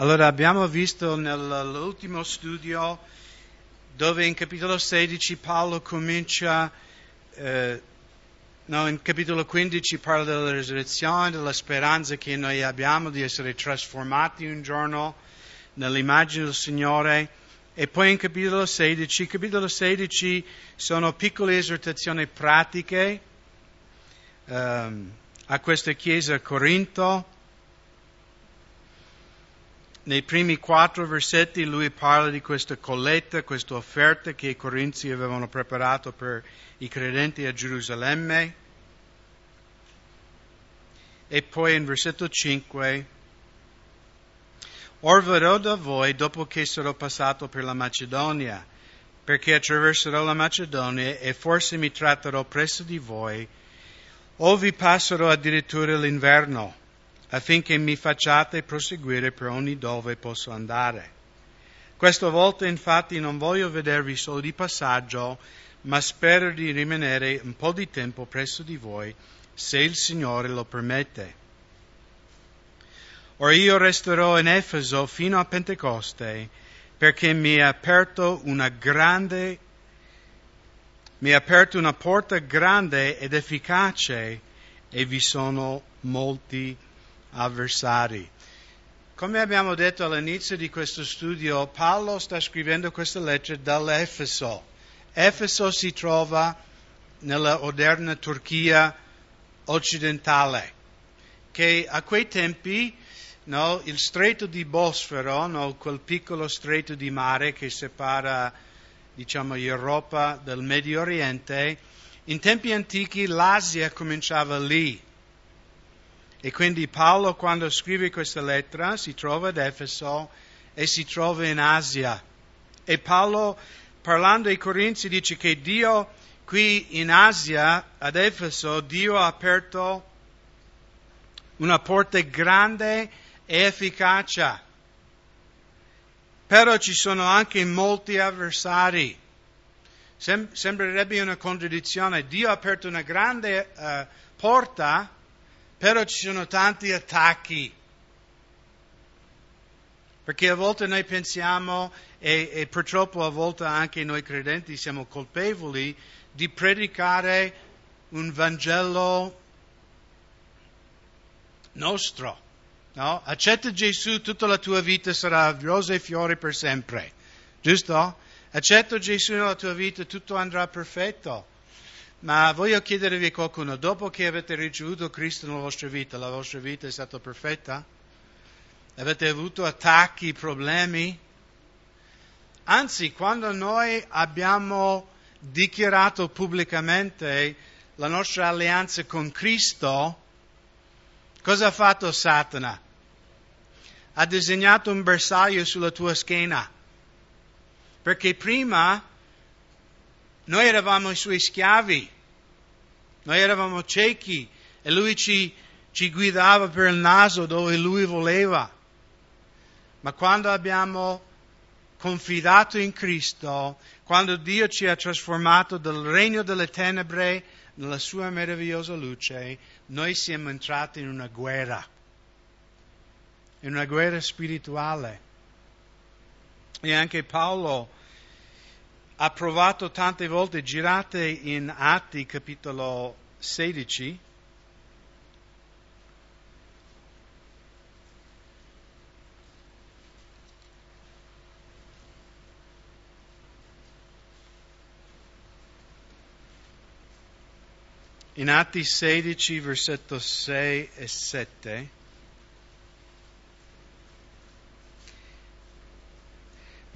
Allora abbiamo visto nell'ultimo studio dove in capitolo 16 Paolo comincia, eh, no, in capitolo 15 parla della resurrezione, della speranza che noi abbiamo di essere trasformati un giorno nell'immagine del Signore. E poi in capitolo 16, capitolo 16 sono piccole esortazioni pratiche ehm, a questa chiesa a Corinto nei primi quattro versetti lui parla di questa colletta, questa offerta che i corinzi avevano preparato per i credenti a Gerusalemme. E poi in versetto 5, Or verrò da voi dopo che sarò passato per la Macedonia, perché attraverserò la Macedonia e forse mi tratterò presso di voi, o vi passerò addirittura l'inverno affinché mi facciate proseguire per ogni dove posso andare. Questa volta infatti non voglio vedervi solo di passaggio, ma spero di rimanere un po' di tempo presso di voi, se il Signore lo permette. Ora io resterò in Efeso fino a Pentecoste, perché mi è aperto una grande mi ha aperto una porta grande ed efficace e vi sono molti avversari. Come abbiamo detto all'inizio di questo studio, Paolo sta scrivendo questa lettera dall'Efeso. Efeso si trova nella odierna Turchia occidentale, che a quei tempi no, il stretto di Bosforo, no, quel piccolo stretto di mare che separa diciamo, l'Europa dal Medio Oriente, in tempi antichi l'Asia cominciava lì e quindi Paolo quando scrive questa lettera si trova ad Efeso e si trova in Asia. E Paolo parlando ai Corinzi dice che Dio qui in Asia, ad Efeso, Dio ha aperto una porta grande e efficace. Però ci sono anche molti avversari. Sem- sembrerebbe una contraddizione. Dio ha aperto una grande uh, porta, però ci sono tanti attacchi. Perché a volte noi pensiamo, e, e, purtroppo a volte anche noi credenti siamo colpevoli, di predicare un Vangelo nostro. No? Accetta Gesù, tutta la tua vita sarà rose e fiori per sempre. Giusto? Accetta Gesù nella tua vita, tutto andrà perfetto. Ma voglio chiedervi qualcuno, dopo che avete ricevuto Cristo nella vostra vita, la vostra vita è stata perfetta? Avete avuto attacchi, problemi? Anzi, quando noi abbiamo dichiarato pubblicamente la nostra alleanza con Cristo, cosa ha fatto Satana? Ha disegnato un bersaglio sulla tua schiena. Perché prima noi eravamo i suoi schiavi, noi eravamo ciechi e lui ci, ci guidava per il naso dove lui voleva. Ma quando abbiamo confidato in Cristo, quando Dio ci ha trasformato dal regno delle tenebre nella sua meravigliosa luce, noi siamo entrati in una guerra, in una guerra spirituale. E anche Paolo ha provato tante volte, girate in Atti capitolo 16, in Atti 16, versetto 6 e 7,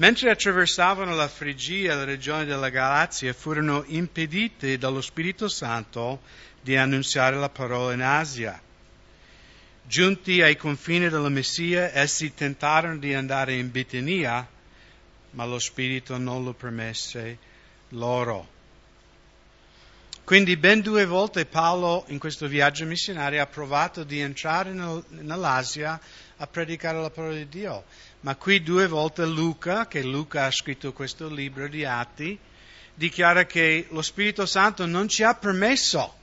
Mentre attraversavano la Frigia, la regione della Galazia, furono impediti dallo Spirito Santo di annunziare la parola in Asia. Giunti ai confini della Messia, essi tentarono di andare in Bitinia, ma lo Spirito non lo permesse loro. Quindi ben due volte Paolo in questo viaggio missionario ha provato di entrare nel, nell'Asia a predicare la parola di Dio. Ma qui due volte Luca, che Luca ha scritto questo libro di Atti, dichiara che lo Spirito Santo non ci ha permesso.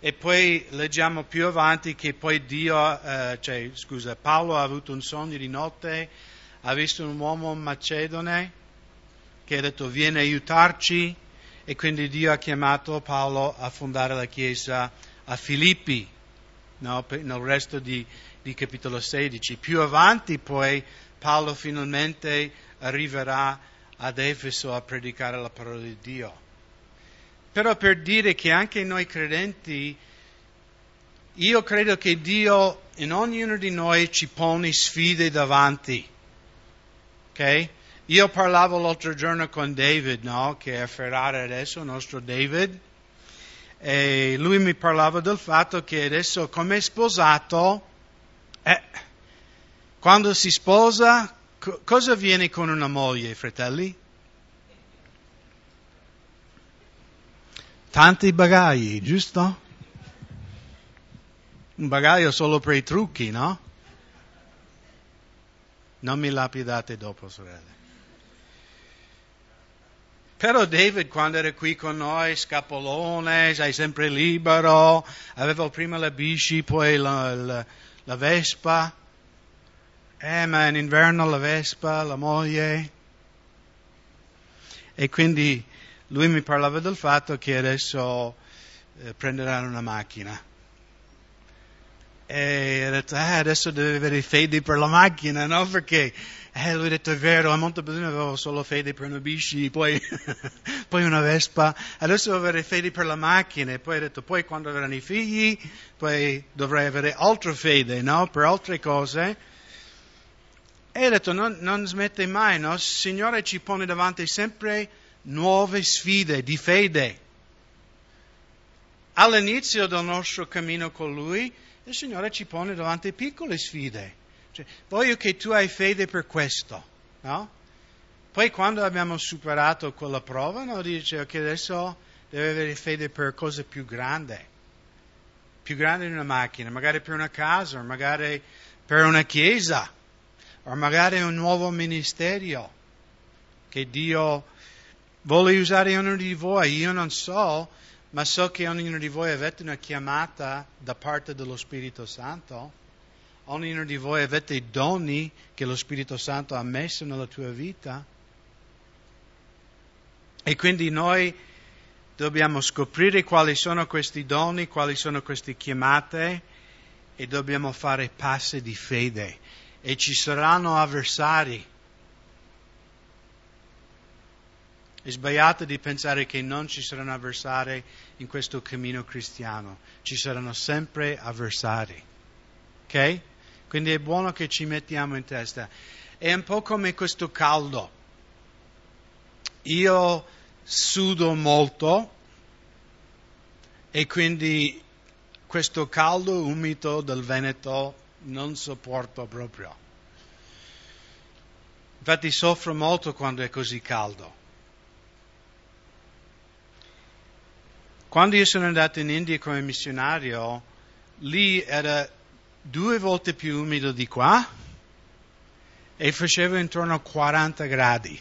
E poi leggiamo più avanti che poi Dio, eh, cioè, scusa, Paolo ha avuto un sogno di notte, ha visto un uomo macedone che ha detto vieni aiutarci e quindi Dio ha chiamato Paolo a fondare la chiesa a Filippi, no? nel resto di, di capitolo 16. Più avanti poi Paolo finalmente arriverà ad Efeso a predicare la parola di Dio. Però per dire che anche noi credenti, io credo che Dio in ognuno di noi ci pone sfide davanti. Ok? Io parlavo l'altro giorno con David, no? che è a Ferrari adesso, il nostro David, e lui mi parlava del fatto che adesso come sposato, quando si sposa, co- cosa avviene con una moglie, fratelli? Tanti bagagli, giusto? Un bagaglio solo per i trucchi, no? Non mi lapidate dopo, sorelle. Però David quando era qui con noi, scapolone, sei sempre libero, aveva prima la bici, poi la, la, la Vespa, eh, ma in inverno la Vespa, la moglie. E quindi lui mi parlava del fatto che adesso eh, prenderanno una macchina. E ha detto, eh, adesso deve avere fede per la macchina, no? Perché eh, lui ha detto, è vero, a Montebellino avevo solo fede per una bici, poi, poi una Vespa, adesso devo avere fede per la macchina. E poi ha detto, poi quando avranno i figli, poi dovrei avere altra fede, no? Per altre cose. E ha detto, non, non smette mai, no? Il Signore ci pone davanti sempre nuove sfide di fede. All'inizio del nostro cammino con Lui, il Signore ci pone davanti piccole sfide. Cioè, voglio che tu hai fede per questo, no? Poi quando abbiamo superato quella prova, no, dice che adesso deve avere fede per cose più grandi, più grandi di una macchina, magari per una casa, magari per una chiesa, o magari un nuovo ministero che Dio vuole usare ognuno di voi. Io non so, ma so che ognuno di voi avete una chiamata da parte dello Spirito Santo. Ognuno di voi avete doni che lo Spirito Santo ha messo nella tua vita. E quindi noi dobbiamo scoprire quali sono questi doni, quali sono queste chiamate e dobbiamo fare passi di fede. E ci saranno avversari È sbagliato di pensare che non ci saranno avversari in questo cammino cristiano, ci saranno sempre avversari. Ok? Quindi è buono che ci mettiamo in testa. È un po' come questo caldo. Io sudo molto e quindi questo caldo umido del Veneto non sopporto proprio. Infatti soffro molto quando è così caldo. Quando io sono andato in India come missionario, lì era due volte più umido di qua e faceva intorno a 40 gradi.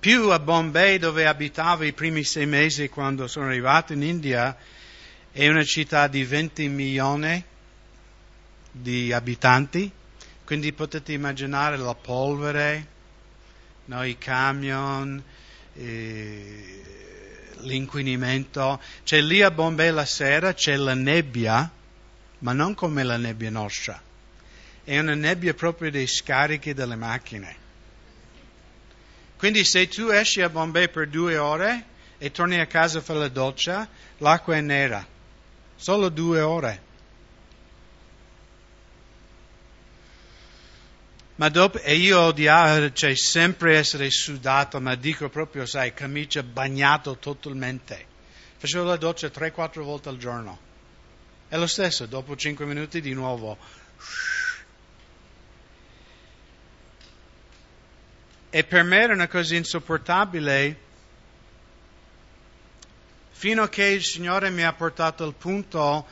Più a Bombay dove abitavo i primi sei mesi quando sono arrivato in India, è una città di 20 milioni di abitanti, quindi potete immaginare la polvere, no, i camion, eh, l'inquinamento. C'è lì a Bombay la sera c'è la nebbia, ma non come la nebbia nostra. È una nebbia proprio dei scarichi delle macchine. Quindi se tu esci a Bombay per due ore e torni a casa per la doccia, l'acqua è nera. Solo due ore. Ma dopo, e io odiavo, cioè sempre essere sudato, ma dico proprio, sai, camicia bagnato totalmente. Facevo la doccia 3-4 volte al giorno. È lo stesso, dopo 5 minuti di nuovo. E per me era una cosa insopportabile fino a che il Signore mi ha portato al punto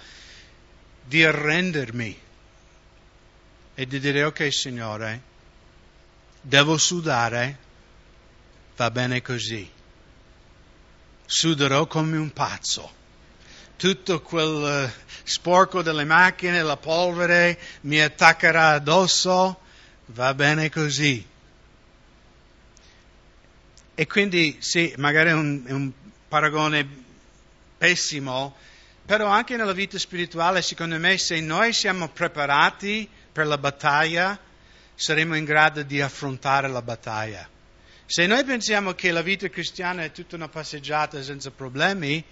di arrendermi e di dire ok Signore, devo sudare, va bene così. suderò come un pazzo. Tutto quel uh, sporco delle macchine, la polvere mi attaccherà addosso, va bene così. E quindi sì, magari è un, un paragone pessimo, però anche nella vita spirituale, secondo me, se noi siamo preparati per la battaglia, saremo in grado di affrontare la battaglia. Se noi pensiamo che la vita cristiana è tutta una passeggiata senza problemi,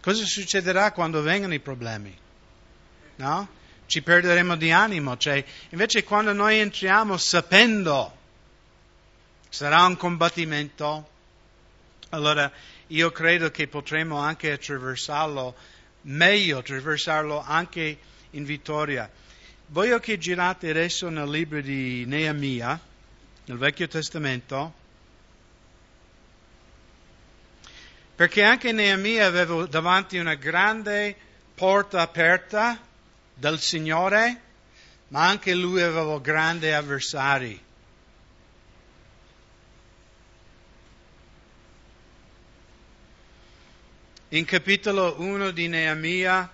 cosa succederà quando vengono i problemi? No? Ci perderemo di animo. Cioè, invece quando noi entriamo sapendo sarà un combattimento, allora io credo che potremo anche attraversarlo meglio, attraversarlo anche in vittoria. Voglio che girate adesso nel libro di Neemia, nel Vecchio Testamento, perché anche Neemia aveva davanti una grande porta aperta dal Signore, ma anche lui aveva grandi avversari. In capitolo 1 di Neemia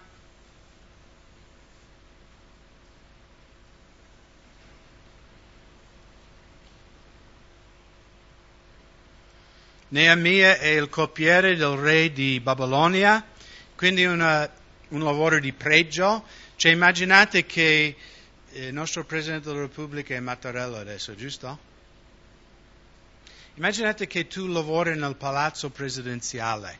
Neemia è il coppiere del re di Babilonia, quindi una, un lavoro di pregio. Cioè immaginate che eh, il nostro Presidente della Repubblica è Mattarella adesso, giusto? Immaginate che tu lavori nel palazzo presidenziale,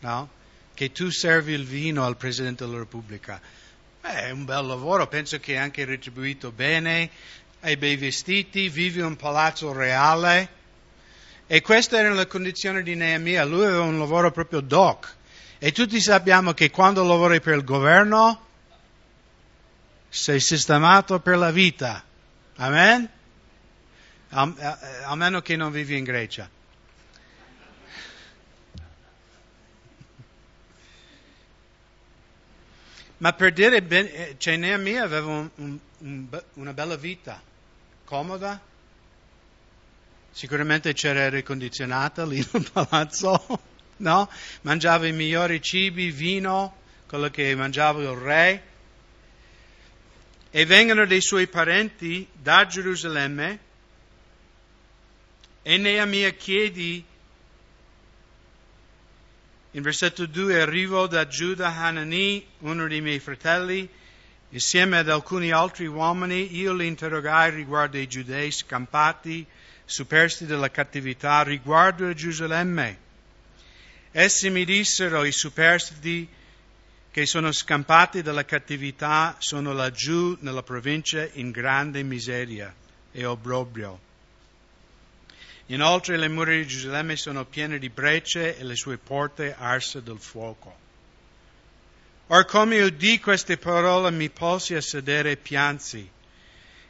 no? Che tu servi il vino al Presidente della Repubblica. Beh, è un bel lavoro, penso che è anche retribuito bene, hai bei vestiti, vivi in un palazzo reale e queste erano le condizioni di Neemia. Lui aveva un lavoro proprio doc. E tutti sappiamo che quando lavori per il governo sei sistemato per la vita. Amen? A, meno che non vivi in Grecia. Ma per dire, eh, cioè Neemia aveva un, un, un, una bella vita, comoda, Sicuramente c'era aria condizionata lì nel palazzo, no? Mangiava i migliori cibi, vino, quello che mangiava il re. E vengono dei suoi parenti da Gerusalemme e Neemia chiedi in versetto 2 arrivo da Giuda Hanani, uno dei miei fratelli, insieme ad alcuni altri uomini, io li interrogai riguardo ai giudei scampati superstiti della cattività riguardo a Gerusalemme. Essi mi dissero, i superstiti che sono scampati dalla cattività sono laggiù nella provincia in grande miseria e obbrobrio. Inoltre le mura di Gerusalemme sono piene di brecce e le sue porte arse del fuoco. Or come udì queste parole mi posi a sedere e piansi.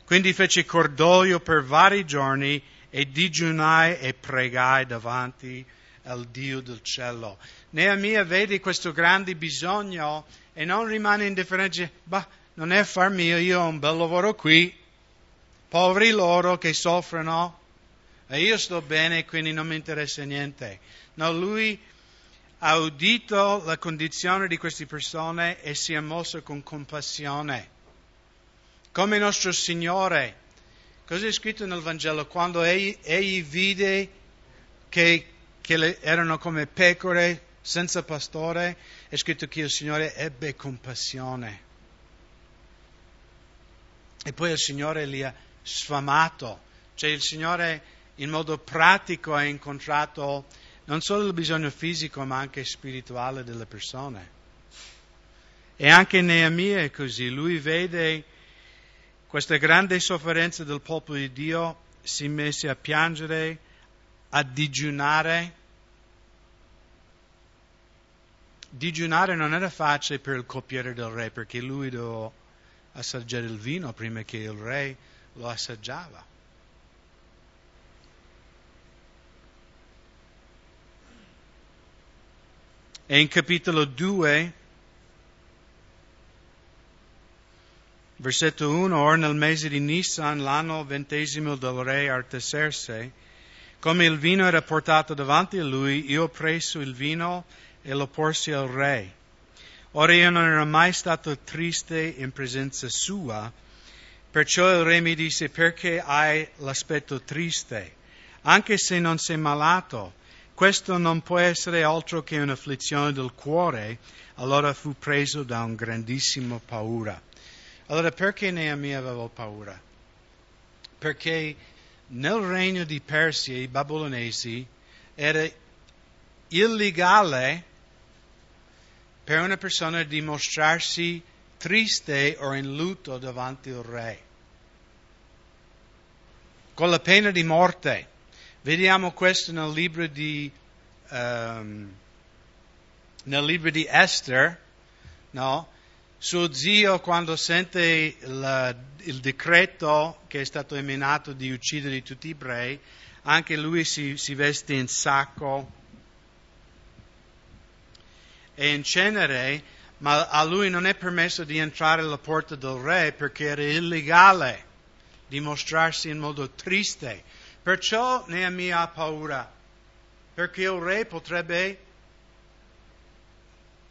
Quindi feci cordoglio per vari giorni e digiunai e pregai davanti al Dio del cielo. Neemia vede questo grande bisogno e non rimane indifferente, bah, non è far mio, io ho un bel lavoro qui, poveri loro che soffrono, e io sto bene, quindi non mi interessa niente. No, lui ha udito la condizione di queste persone e si è mosso con compassione. Come il nostro Signore Cosa è scritto nel Vangelo? Quando egli, egli vide che, che erano come pecore senza pastore, è scritto che il Signore ebbe compassione. E poi il Signore li ha sfamato, cioè il Signore in modo pratico ha incontrato non solo il bisogno fisico ma anche spirituale delle persone. E anche Neemia è così, lui vede questa grande sofferenza del popolo di Dio si mise a piangere, a digiunare. Digiunare non era facile per il coppiere del re perché lui doveva assaggiare il vino prima che il re lo assaggiava. E in capitolo 2 Versetto 1, or nel mese di Nisan, l'anno ventesimo del re Artaserse, Come il vino era portato davanti a lui, io preso il vino e lo porsi al re. Ora io non ero mai stato triste in presenza sua, perciò il re mi disse perché hai l'aspetto triste? Anche se non sei malato, questo non può essere altro che un'afflizione del cuore. Allora fu preso da un grandissimo paura. Allora perché Neemia aveva paura? Perché nel regno di Persia, i babilonesi, era illegale per una persona dimostrarsi triste o in lutto davanti al re. Con la pena di morte. Vediamo questo nel libro di, um, nel libro di Esther, no? Suo zio, quando sente il, il, decreto che è stato emanato di uccidere tutti gli ebrei, anche lui si, si veste in sacco e in cenere, ma a lui non è permesso di entrare alla porta del re perché era illegale dimostrarsi in modo triste. Perciò Neemia ha paura, perché il re potrebbe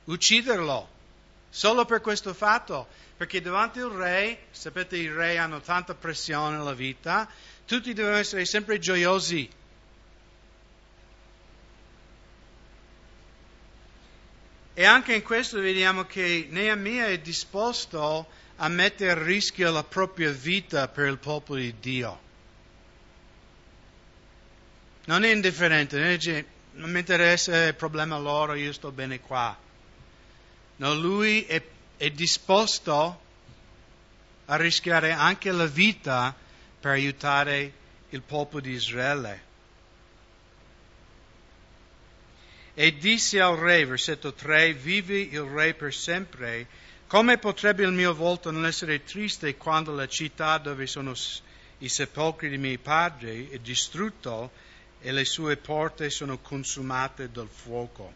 ucciderlo Solo per questo fatto, perché davanti al re, sapete i re hanno tanta pressione nella vita, tutti devono essere sempre gioiosi. E anche in questo vediamo che Neemia è disposto a mettere a rischio la propria vita per il popolo di Dio. Non è indifferente, non mi interessa il problema loro, io sto bene qua. No, lui è, è disposto a rischiare anche la vita per aiutare il popolo di Israele. E disse al re, versetto 3, vivi il re per sempre, come potrebbe il mio volto non essere triste quando la città dove sono i sepolcri dei miei padri è distrutto e le sue porte sono consumate dal fuoco?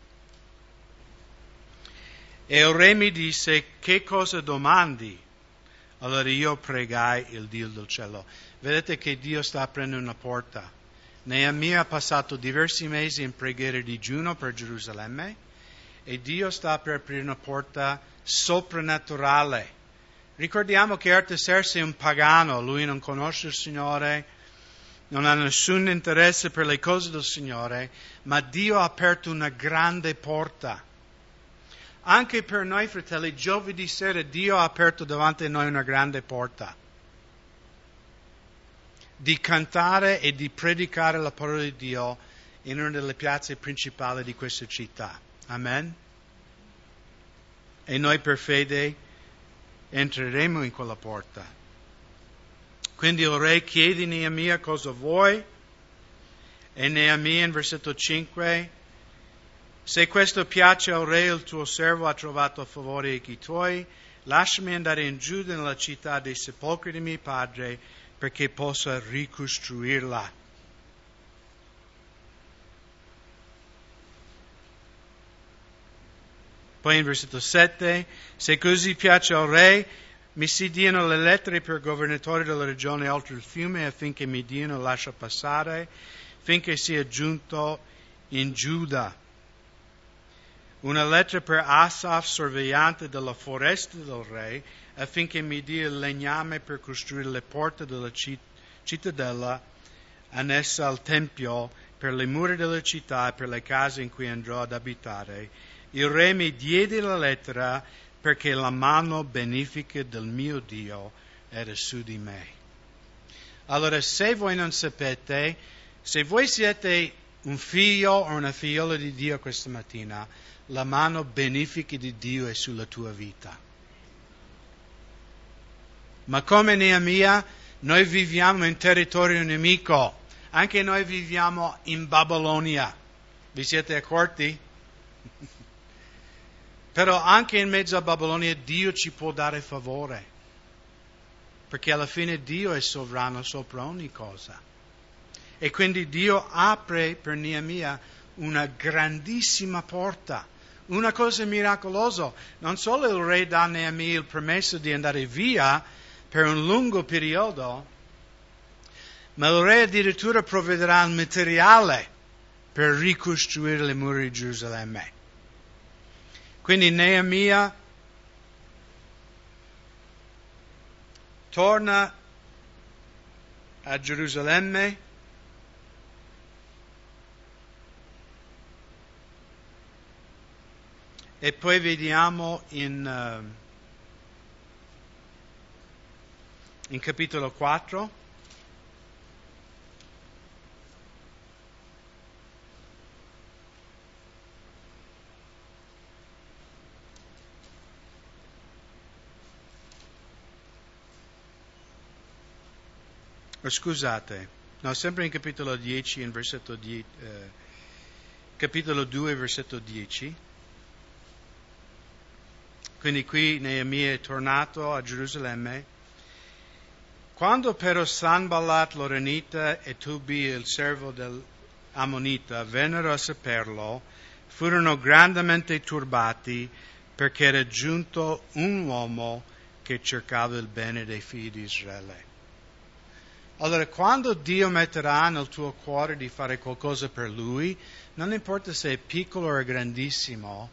E il re mi disse, che cosa domandi? Allora io pregai il Dio del cielo. Vedete che Dio sta aprendo una porta. Neemia ha passato diversi mesi in preghiera di digiuno per Gerusalemme e Dio sta per aprire una porta soprannaturale. Ricordiamo che Artaserse è un pagano, lui non conosce il Signore, non ha nessun interesse per le cose del Signore, ma Dio ha aperto una grande porta anche per noi, fratelli, giovedì sera Dio ha aperto davanti a noi una grande porta di cantare e di predicare la parola di Dio in una delle piazze principali di questa città. Amen? E noi per fede entreremo in quella porta. Quindi il re chiede a Neemia cosa vuoi e Neemia in versetto 5 se questo piace al re, il tuo servo ha trovato favore ai tuoi, lasciami andare in giù nella città dei sepolcri di mio padre perché possa ricostruirla. Poi in versetto 7, se così piace al re, mi si diano le lettere per governatori della regione oltre il fiume affinché mi diano lascia passare, finché sia giunto in Giuda una lettera per Asaf, sorvegliante della foresta del re, affinché mi dia il legname per costruire le porte della cittadella annessa al tempio, per le mura della città e per le case in cui andrò ad abitare. Il re mi diede la lettera perché la mano benefica del mio Dio era su di me. Allora, se voi non sapete, se voi siete un figlio o una figliola di Dio questa mattina, la mano benefica di Dio è sulla tua vita. Ma come Neemia, noi viviamo in territorio nemico, anche noi viviamo in Babilonia. Vi siete accorti? Però anche in mezzo a Babilonia Dio ci può dare favore, perché alla fine Dio è sovrano sopra ogni cosa. E quindi Dio apre per Neemia una grandissima porta una cosa miracolosa. Non solo il re dà a Neemia il permesso di andare via per un lungo periodo, ma il re addirittura provvederà il materiale per ricostruire le mura di Gerusalemme. Quindi Neemia torna a Gerusalemme. E poi vediamo in, uh, in capitolo 4 scusate, no, sempre in capitolo 10, in versetto 10, eh, capitolo 2, versetto 10. Quindi qui Neemia è tornato a Gerusalemme. Quando però Sanballat l'Orenita e Tubi il servo dell'Ammonita vennero a saperlo, furono grandemente turbati perché era giunto un uomo che cercava il bene dei figli di Israele. Allora, quando Dio metterà nel tuo cuore di fare qualcosa per Lui, non importa se è piccolo o grandissimo,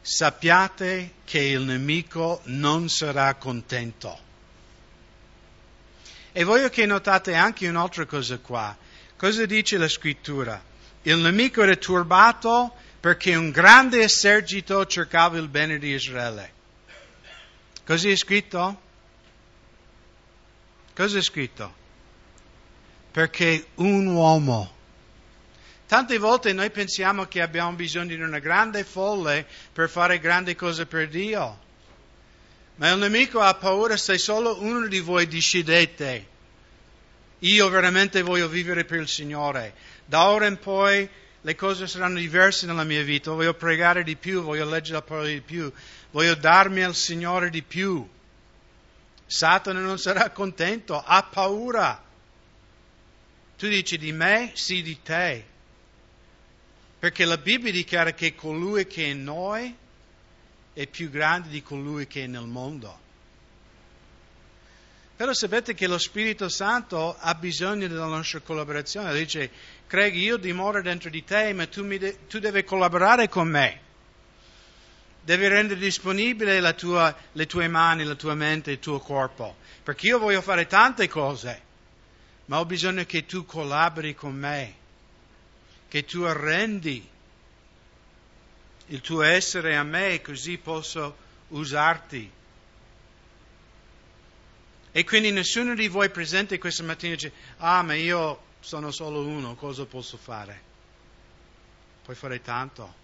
sappiate che il nemico non sarà contento. E voglio che notate anche un'altra cosa qua. Cosa dice la scrittura? Il nemico era turbato perché un grande esercito cercava il bene di Israele. Cosa è scritto? Cosa è scritto? Perché un uomo. Tante volte noi pensiamo che abbiamo bisogno di una grande folle per fare grandi cose per Dio. Ma il nemico ha paura se solo uno di voi decidete. Io veramente voglio vivere per il Signore. Da ora in poi le cose saranno diverse nella mia vita. Voglio pregare di più, voglio leggere la parola di più, voglio darmi al Signore di più. Satana non sarà contento, ha paura. Tu dici di me, sì di te. Perché la Bibbia dichiara che colui che è in noi è più grande di colui che è nel mondo. Però sapete che lo Spirito Santo ha bisogno della nostra collaborazione. Dice, Craig, io dimoro dentro di te, ma tu, de- tu devi collaborare con me. Devi rendere disponibile tua, le tue mani, la tua mente, il tuo corpo. Perché io voglio fare tante cose ma ho bisogno che tu collabori con me, che tu arrendi il tuo essere a me così posso usarti. E quindi nessuno di voi presente questa mattina dice, ah ma io sono solo uno, cosa posso fare? Puoi fare tanto.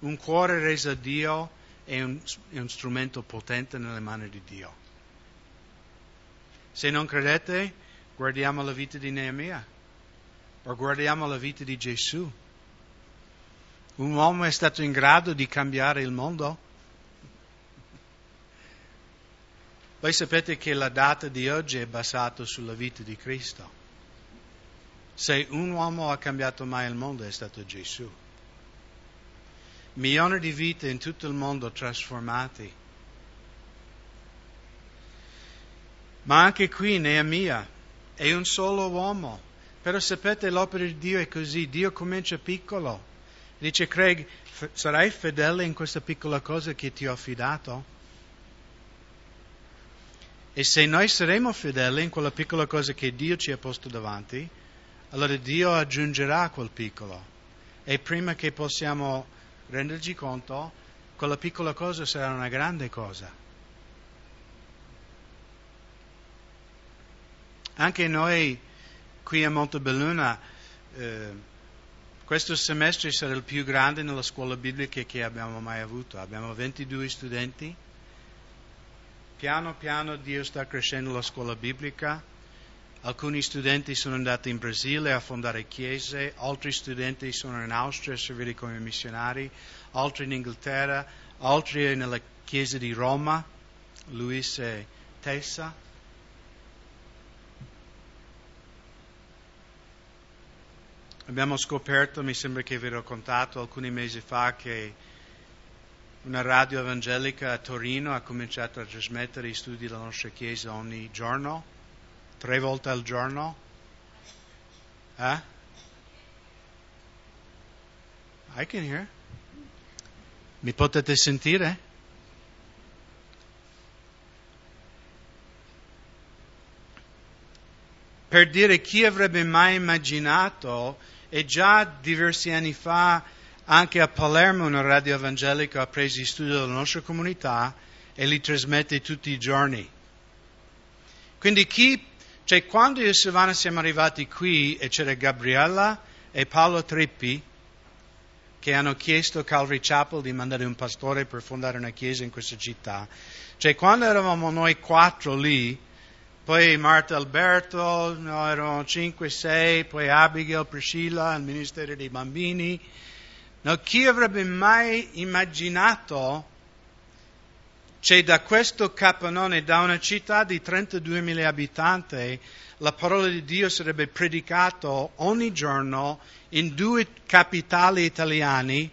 Un cuore reso a Dio è un, è un strumento potente nelle mani di Dio. Se non credete, guardiamo la vita di Neemia o guardiamo la vita di Gesù. Un uomo è stato in grado di cambiare il mondo? Voi sapete che la data di oggi è basata sulla vita di Cristo. Se un uomo ha cambiato mai il mondo è stato Gesù. Milioni di vite in tutto il mondo trasformati Ma anche qui Neemia è un solo uomo. Però sapete, l'opera di Dio è così. Dio comincia piccolo. Dice Craig, sarai fedele in questa piccola cosa che ti ho affidato? E se noi saremo fedeli in quella piccola cosa che Dio ci ha posto davanti, allora Dio aggiungerà quel piccolo. E prima che possiamo renderci conto, quella piccola cosa sarà una grande cosa. Anche noi qui a Montebelluna eh, questo semestre sarà il più grande nella scuola biblica che abbiamo mai avuto. Abbiamo 22 studenti. Piano piano Dio sta crescendo la scuola biblica. Alcuni studenti sono andati in Brasile a fondare chiese, altri studenti sono in Austria a servire come missionari, altri in Inghilterra, altri nella chiesa di Roma, Luis e Tessa. Abbiamo scoperto, mi sembra che vi ho raccontato alcuni mesi fa, che una radio evangelica a Torino ha cominciato a trasmettere i studi della nostra Chiesa ogni giorno. tre volte al giorno? Eh? I can hear. Mi potete sentire? Per dire chi avrebbe mai immaginato, e già diversi anni fa anche a Palermo una radio evangelica ha preso in studio della nostra comunità e li trasmette tutti i giorni. Quindi chi, cioè quando io e Silvana siamo arrivati qui e c'era Gabriella e Paolo Trippi, che hanno chiesto a Calvary Chapel di mandare un pastore per fondare una chiesa in questa città. Cioè, quando eravamo noi quattro lì, poi Marta Alberto, no, erano cinque, sei, poi Abigail, Priscilla, il Ministero dei Bambini. No, chi avrebbe mai immaginato cioè da questo capannone, da una città di 32.000 abitanti, la parola di Dio sarebbe predicata ogni giorno in due capitali italiane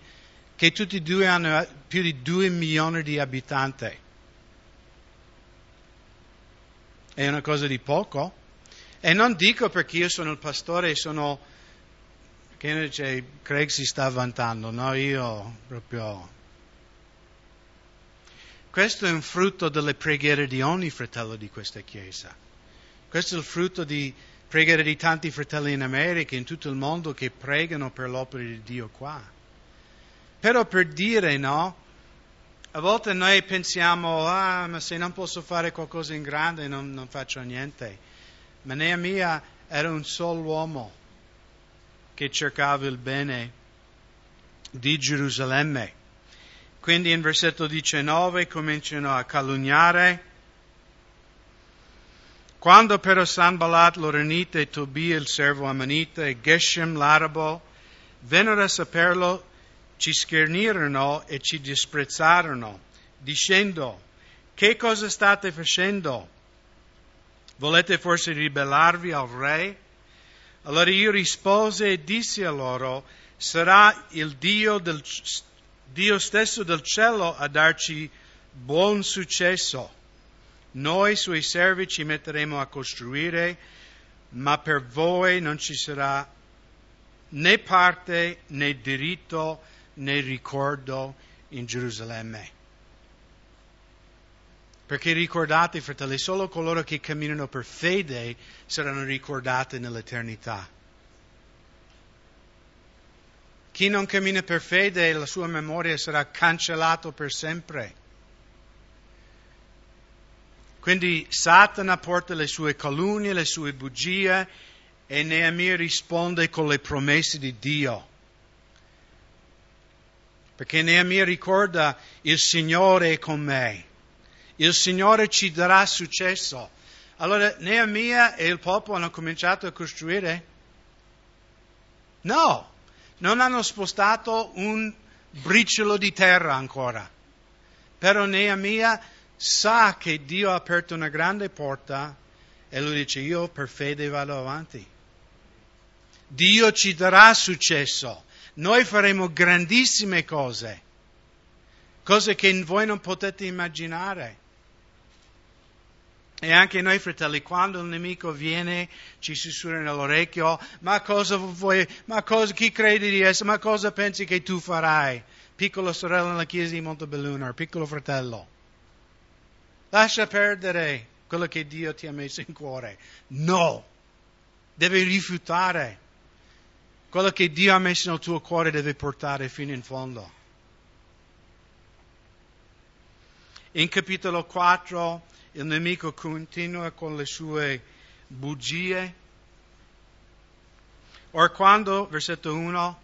che tutti e due hanno più di 2 milioni di abitanti. È una cosa di poco. E non dico perché io sono il pastore e sono... Craig si sta vantando, no? Io proprio questo è un frutto delle preghiere di ogni fratello di questa Chiesa. Questo è il frutto di preghiere di tanti fratelli in America, in tutto il mondo, che pregano per l'opera di Dio qua. Però per dire, no? A volte noi pensiamo, ah, ma se non posso fare qualcosa in grande non, non faccio niente. Ma Neemia era un solo uomo che cercava il bene di Gerusalemme. Quindi in versetto 19 cominciano a calunniare. Quando però Sanballat l'Oranita e Tobia il servo Ammonita e Geshem l'arabo vennero a saperlo, ci schernirono e ci disprezzarono, dicendo, che cosa state facendo? Volete forse ribellarvi al re? Allora io rispose e dissi a loro, sarà il Dio del Dio stesso del cielo a darci buon successo. Noi suoi servi ci metteremo a costruire, ma per voi non ci sarà né parte né diritto né ricordo in Gerusalemme. Perché ricordate, fratelli, solo coloro che camminano per fede saranno ricordati nell'eternità. Chi non cammina per fede, la sua memoria sarà cancellata per sempre. Quindi Satana porta le sue calunnie, le sue bugie e Neemia risponde con le promesse di Dio. Perché Neemia ricorda il Signore è con me, il Signore ci darà successo. Allora Neemia e il popolo hanno cominciato a costruire? No, non hanno spostato un briciolo di terra ancora. Però Neemia sa che Dio ha aperto una grande porta e lui dice io per fede vado avanti. Dio ci darà successo. Noi faremo grandissime cose, cose che voi non potete immaginare. E anche noi fratelli, quando il nemico viene, ci sussurra nell'orecchio, ma cosa vuoi, ma cosa, chi credi di essere, ma cosa pensi che tu farai? Piccola sorella nella chiesa di Montebellunar, piccolo fratello. Lascia perdere quello che Dio ti ha messo in cuore. No! Devi rifiutare. Quello che Dio ha messo nel tuo cuore deve portare fino in fondo. In capitolo 4 il nemico continua con le sue bugie. Or quando, versetto 1,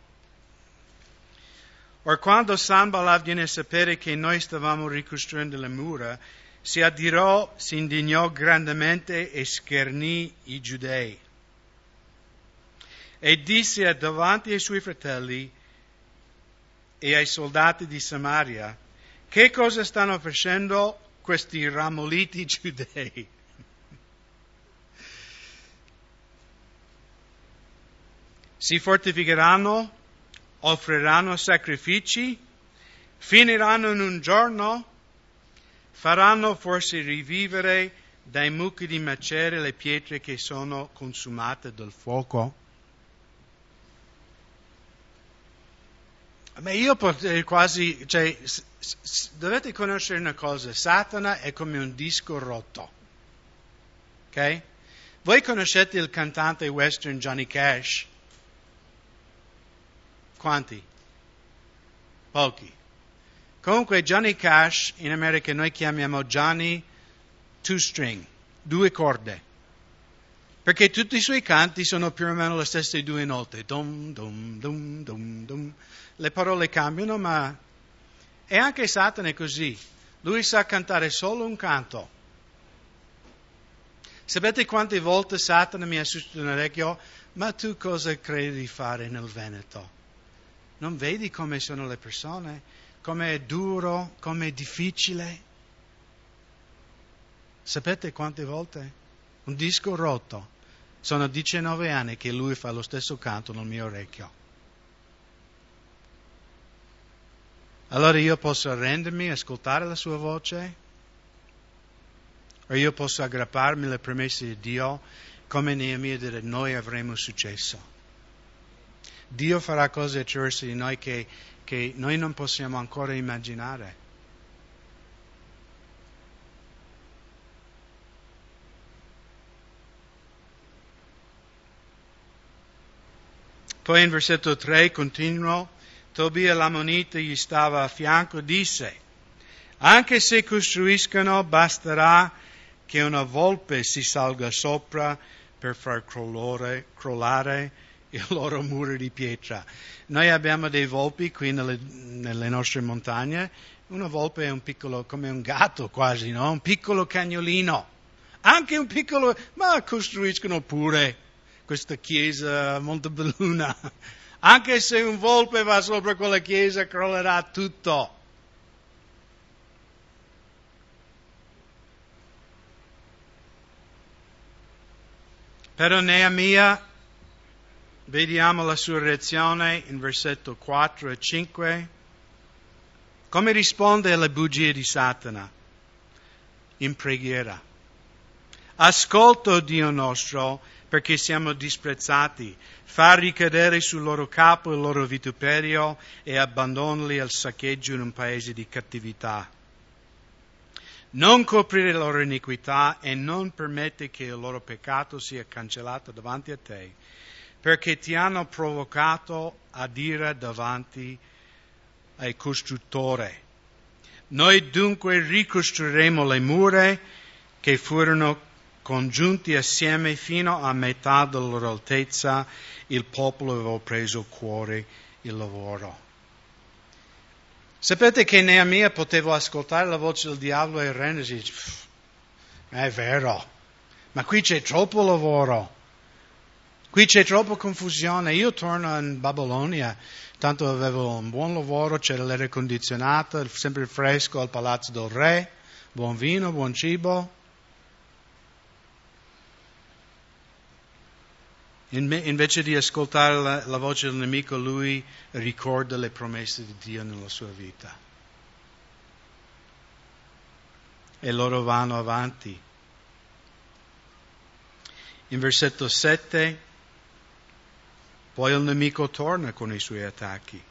or quando Sanballat viene a sapere che noi stavamo ricostruendo le mura, si adirò, si indignò grandemente e schernì i giudei. E disse davanti ai suoi fratelli e ai soldati di Samaria, che cosa stanno facendo questi ramoliti giudei. Si fortificheranno, offriranno sacrifici, finiranno in un giorno, faranno forse rivivere dai mucchi di macere le pietre che sono consumate dal fuoco? Ma io potrei quasi, cioè, dovete conoscere una cosa, Satana è come un disco rotto. Ok? Voi conoscete il cantante western Johnny Cash? Quanti? Pochi. Comunque Johnny Cash in America noi chiamiamo Johnny Two String, due corde. Perché tutti i suoi canti sono più o meno le stesse due note. Dum, dum, dum, dum, dum. Le parole cambiano, ma... E anche Satana è così. Lui sa cantare solo un canto. Sapete quante volte Satana mi ha suscitato un orecchio? Ma tu cosa credi di fare nel Veneto? Non vedi come sono le persone? Come è duro, come è difficile? Sapete quante volte? Un disco rotto. Sono 19 anni che lui fa lo stesso canto nel mio orecchio. Allora io posso arrendermi, ascoltare la sua voce? O io posso aggrapparmi alle promesse di Dio come Neemia dire noi avremo successo. Dio farà cose attraverso di noi che, che noi non possiamo ancora immaginare. Poi in versetto 3 continuo, Tobia l'ammonita gli stava a fianco, disse, anche se costruiscono basterà che una volpe si salga sopra per far crollare, crollare il loro muro di pietra. Noi abbiamo dei volpi qui nelle, nelle, nostre montagne, una volpe è un piccolo, come un gatto quasi, no? Un piccolo cagnolino. Anche un piccolo, ma costruiscono pure questa chiesa a Montebelluna. Anche se un volpe va sopra quella chiesa crollerà tutto. Però Neemia, vediamo la sua reazione in versetto 4 e 5. Come risponde alle bugie di Satana? In preghiera. Ascolta, Dio nostro, perché siamo disprezzati. Fa ricadere sul loro capo il loro vituperio e abbandonali al saccheggio in un paese di cattività. Non coprire la loro iniquità e non permette che il loro peccato sia cancellato davanti a te, perché ti hanno provocato a dire davanti al costruttore. Noi dunque ricostruiremo le mura che furono congiunti assieme fino a metà della loro altezza, il popolo aveva preso cuore il lavoro. Sapete che Neemia poteva ascoltare la voce del diavolo e rendersi, è vero, ma qui c'è troppo lavoro, qui c'è troppa confusione. Io torno in Babilonia, tanto avevo un buon lavoro, c'era l'aria condizionata, sempre fresco al palazzo del re, buon vino, buon cibo. Invece di ascoltare la, la, voce del nemico, lui ricorda le promesse di Dio nella sua vita. E loro vanno avanti. In versetto 7, poi il nemico torna con i suoi attacchi.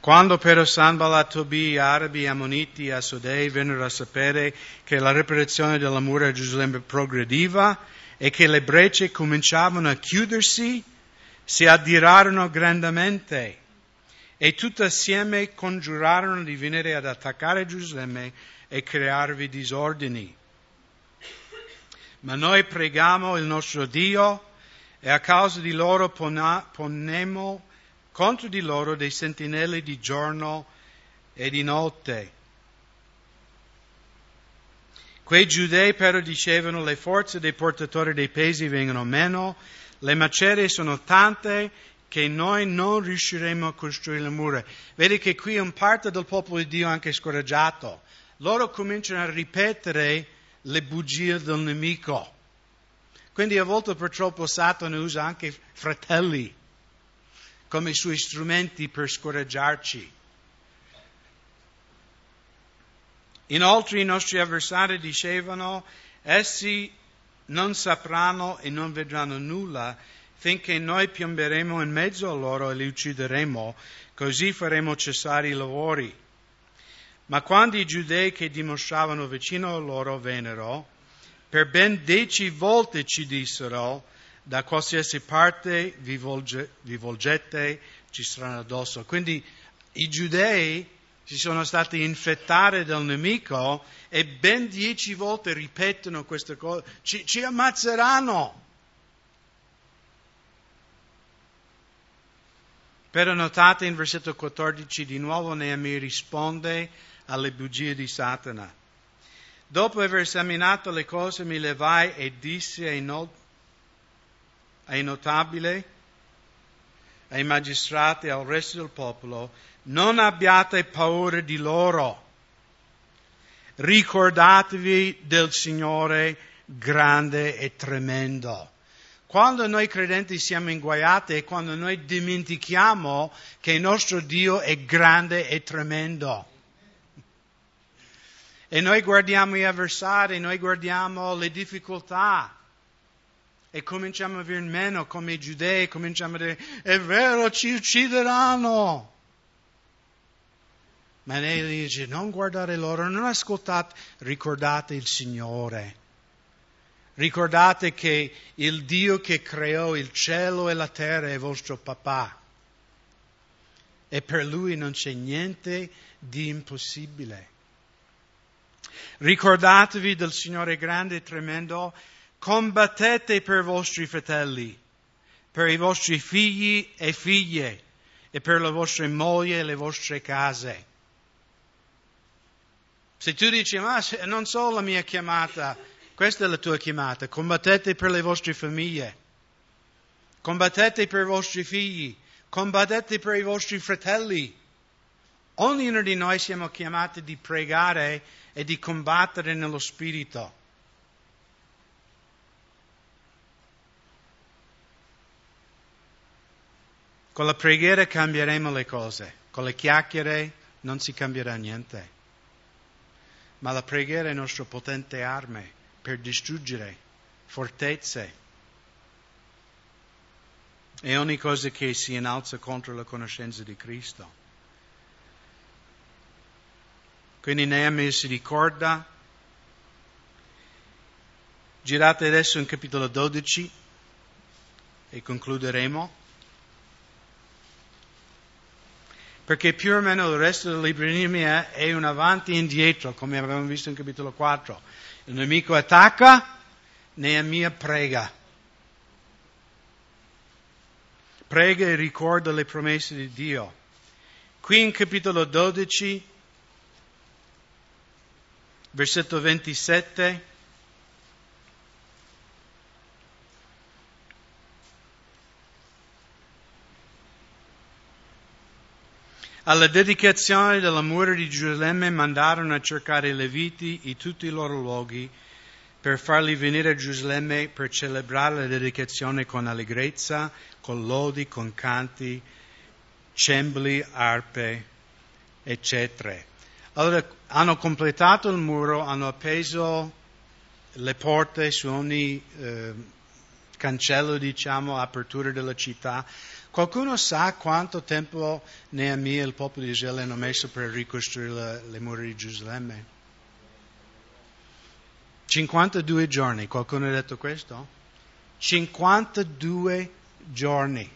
Quando però Sanballat, Tobi, Arabi, Ammoniti e Sodei vennero a sapere che la riparazione della mura a Gerusalemme progrediva, e che le brecce cominciavano a chiudersi, si addirarono grandemente e tutti assieme congiurarono di venire ad attaccare Gerusalemme e crearvi disordini. Ma noi pregamo il nostro Dio e a causa di loro ponemmo contro di loro dei sentinelle di giorno e di notte Quei giudei però dicevano le forze dei portatori dei pesi vengono meno, le macerie sono tante che noi non riusciremo a costruire le mura. Vedi che qui un parte del popolo di Dio è anche scoraggiato. Loro cominciano a ripetere le bugie del nemico. Quindi a volte purtroppo Satana usa anche fratelli come suoi strumenti per scoraggiarci. Inoltre i nostri avversari dicevano, essi non sapranno e non vedranno nulla finché noi piomberemo in mezzo a loro e li uccideremo, così faremo cessare i lavori. Ma quando i giudei che dimostravano vicino a loro vennero, per ben dieci volte ci dissero, da qualsiasi parte vi, volge, vi volgete ci saranno addosso. Quindi i giudei si sono stati infettati dal nemico e ben dieci volte ripetono queste cose, ci, ci ammazzeranno. Però notate in versetto 14 di nuovo Neemia risponde alle bugie di Satana. Dopo aver esaminato le cose mi levai e dissi ai, not- ai notabili, ai magistrati e al resto del popolo, non abbiate paura di loro. Ricordatevi del Signore grande e tremendo. Quando noi credenti siamo inguaiati è quando noi dimentichiamo che il nostro Dio è grande e tremendo. E noi guardiamo gli avversari, noi guardiamo le difficoltà e cominciamo a venire meno come i giudei, cominciamo a dire è vero, ci uccideranno. Ma lei dice non guardare loro, non ascoltate, ricordate il Signore. Ricordate che il Dio che creò il cielo e la terra è vostro papà e per lui non c'è niente di impossibile. Ricordatevi del Signore grande e tremendo, combattete per i vostri fratelli, per i vostri figli e figlie e per le vostre mogli e le vostre case. Se tu dici, ma non so la mia chiamata, questa è la tua chiamata. Combattete per le vostre famiglie. Combattete per i vostri figli. Combattete per i vostri fratelli. Ognuno di noi siamo chiamati di pregare e di combattere nello Spirito. Con la preghiera cambieremo le cose, con le chiacchiere non si cambierà niente. Ma la preghiera è la nostra potente arma per distruggere fortezze e ogni cosa che si innalza contro la conoscenza di Cristo. Quindi Neemia si ricorda, girate adesso in capitolo 12 e concluderemo. Perché più o meno il resto del libro di Neemia è un avanti e indietro, come abbiamo visto in capitolo 4. Il nemico attacca, Neemia prega. Prega e ricorda le promesse di Dio. Qui in capitolo 12, versetto 27, Alla dedicazione della mura di Gerusalemme mandarono a cercare i Leviti in tutti i loro luoghi per farli venire a Gerusalemme per celebrare la dedicazione con allegrezza, con lodi, con canti, cembali, arpe, eccetera. Allora hanno completato il muro, hanno appeso le porte su ogni eh, cancello, diciamo, apertura della città, Qualcuno sa quanto tempo Neemia e il popolo di Israele hanno messo per ricostruire le, mura di Gerusalemme? 52 giorni. Qualcuno ha detto questo? 52 giorni.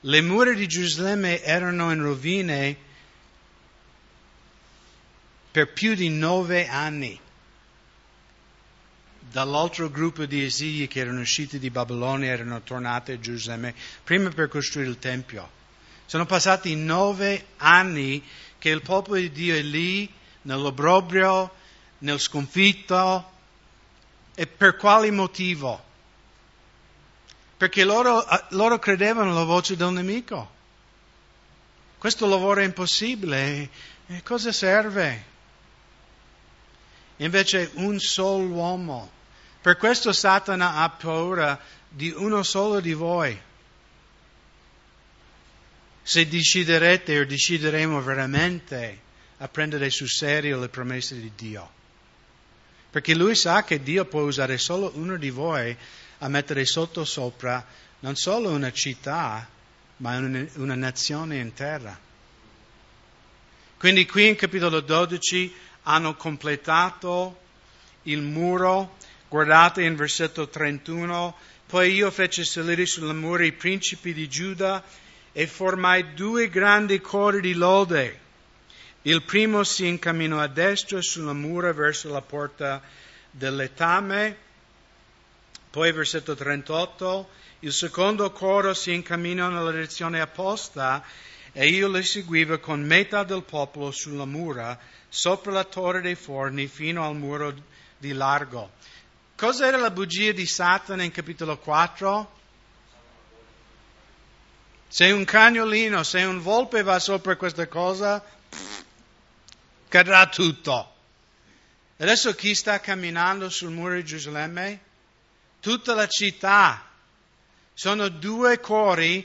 Le mura di Gerusalemme erano in rovine per più di nove anni dall'altro gruppo di esili che erano usciti di Babilonia erano tornati a Gerusalemme prima per costruire il Tempio. Sono passati nove anni che il popolo di Dio è lì, nell'obbrobrio, nel sconfitto. E per quale motivo? Perché loro, loro credevano alla voce del nemico. Questo lavoro è impossibile. E cosa serve? Invece un solo uomo per questo Satana ha paura di uno solo di voi. Se deciderete o decideremo veramente a prendere sul serio le promesse di Dio. Perché lui sa che Dio può usare solo uno di voi a mettere sotto sopra non solo una città, ma una, una nazione intera. Quindi qui in capitolo 12 hanno completato il muro, guardate in versetto 31, poi io feci salire sulle mura i principi di Giuda e formai due grandi cori di lode. Il primo si incamminò a destra sulla mura verso la porta dell'etame, poi versetto 38, il secondo coro si incamminò nella direzione opposta e io le seguivo con metà del popolo sulla mura, sopra la torre dei forni, fino al muro di largo. Cos'era la bugia di Satana in capitolo 4? Se un cagnolino, se un volpe va sopra questa cosa, cadrà tutto. Adesso chi sta camminando sul muro di Gerusalemme? Tutta la città. Sono due cori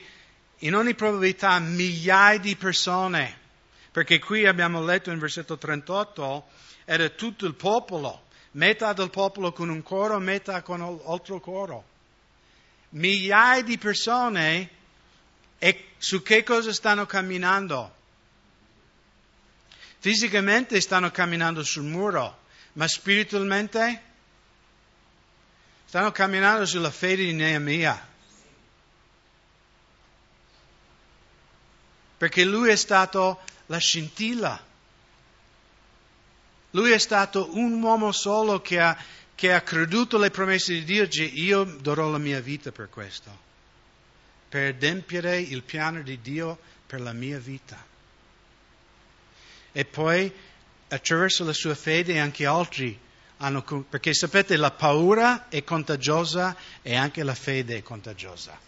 in ogni probabilità migliaia di persone, perché qui abbiamo letto in versetto 38, era tutto il popolo, metà del popolo con un coro, metà con altro coro. Migliaia di persone e su che cosa stanno camminando? Fisicamente stanno camminando sul muro, ma spiritualmente stanno camminando sulla fede di Neemia. Perché lui è stato la scintilla. Lui è stato un uomo solo che ha, che ha creduto alle promesse di Dio, e io darò la mia vita per questo, per adempiere il piano di Dio per la mia vita. E poi attraverso la sua fede anche altri hanno, perché sapete la paura è contagiosa e anche la fede è contagiosa.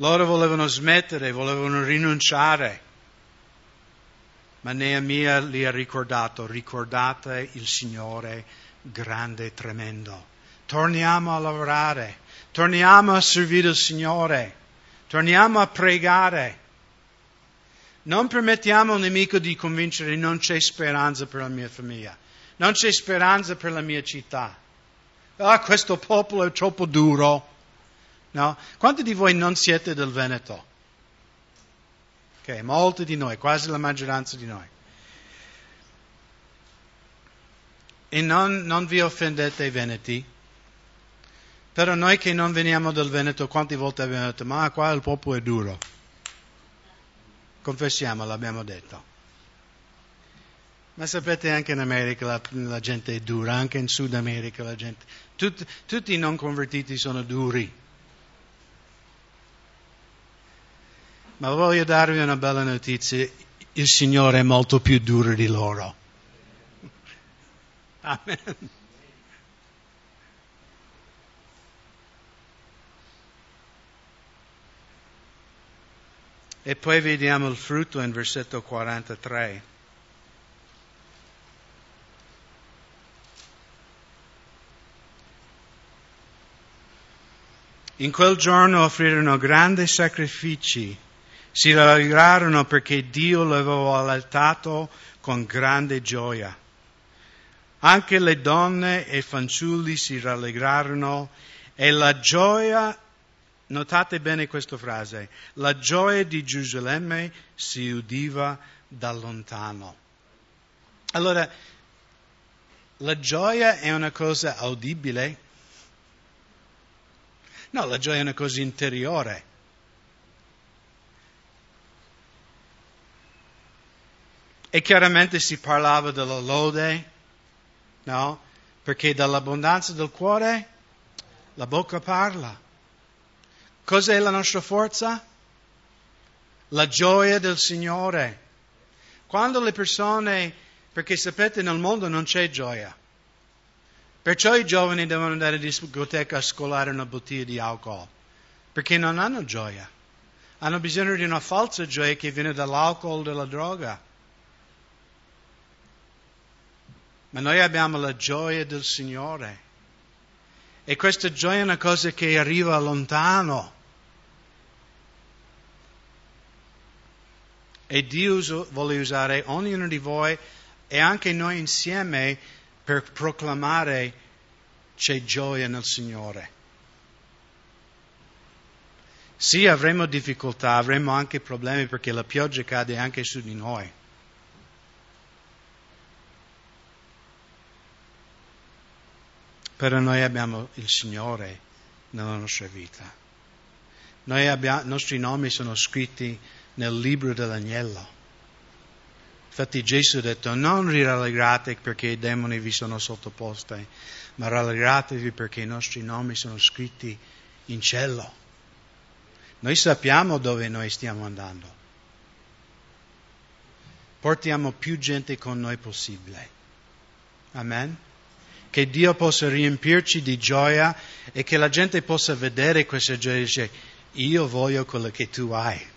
Loro volevano smettere, volevano rinunciare. Ma Neemia li ha ricordato, ricordate il Signore grande e tremendo. Torniamo a lavorare, torniamo a servire il Signore, torniamo a pregare. Non permettiamo al nemico di convincere non c'è speranza per la mia famiglia, non c'è speranza per la mia città. Ah, questo popolo è troppo duro. No? Quanti di voi non siete del Veneto? Ok, molti di noi, quasi la maggioranza di noi. E non, non vi offendete i Veneti, però noi che non veniamo dal Veneto, quante volte abbiamo detto, ma qua il popolo è duro. Confessiamo, l'abbiamo detto. Ma sapete anche in America la, la gente è dura, anche in Sud America la gente. Tut, tutti i non convertiti sono duri. Ma voglio darvi una bella notizia, il Signore è molto più duro di loro. Amen. E poi vediamo il frutto in versetto 43. In quel giorno offrirono grandi sacrifici si rallegrarono perché Dio l'aveva altato con grande gioia. Anche le donne e i fanciulli si rallegrarono e la gioia, notate bene questa frase, la gioia di Gerusalemme si udiva da lontano. Allora, la gioia è una cosa audibile? No, la gioia è una cosa interiore. E chiaramente si parlava della lode, no? Perché dall'abbondanza del cuore la bocca parla. Cos'è la nostra forza? La gioia del Signore. Quando le persone, perché sapete nel mondo non c'è gioia, perciò i giovani devono andare in discoteca a scolare una bottiglia di alcol, perché non hanno gioia. Hanno bisogno di una falsa gioia che viene dall'alcol, dalla droga. Ma noi abbiamo la gioia del Signore. E questa gioia è una cosa che arriva lontano. E Dio vuole usare ognuno di voi e anche noi insieme per proclamare c'è gioia nel Signore. Sì, avremo difficoltà, avremo anche problemi perché la pioggia cade anche su di noi. Però noi abbiamo il Signore nella nostra vita. Abbiamo, I nostri nomi sono scritti nel libro dell'agnello. Infatti Gesù ha detto non rallegrate perché i demoni vi sono sottoposti, ma rallegratevi perché i nostri nomi sono scritti in cielo. Noi sappiamo dove noi stiamo andando. Portiamo più gente con noi possibile. Amen. Che Dio possa riempirci di gioia e che la gente possa vedere questa gioia e dire io voglio quello che tu hai.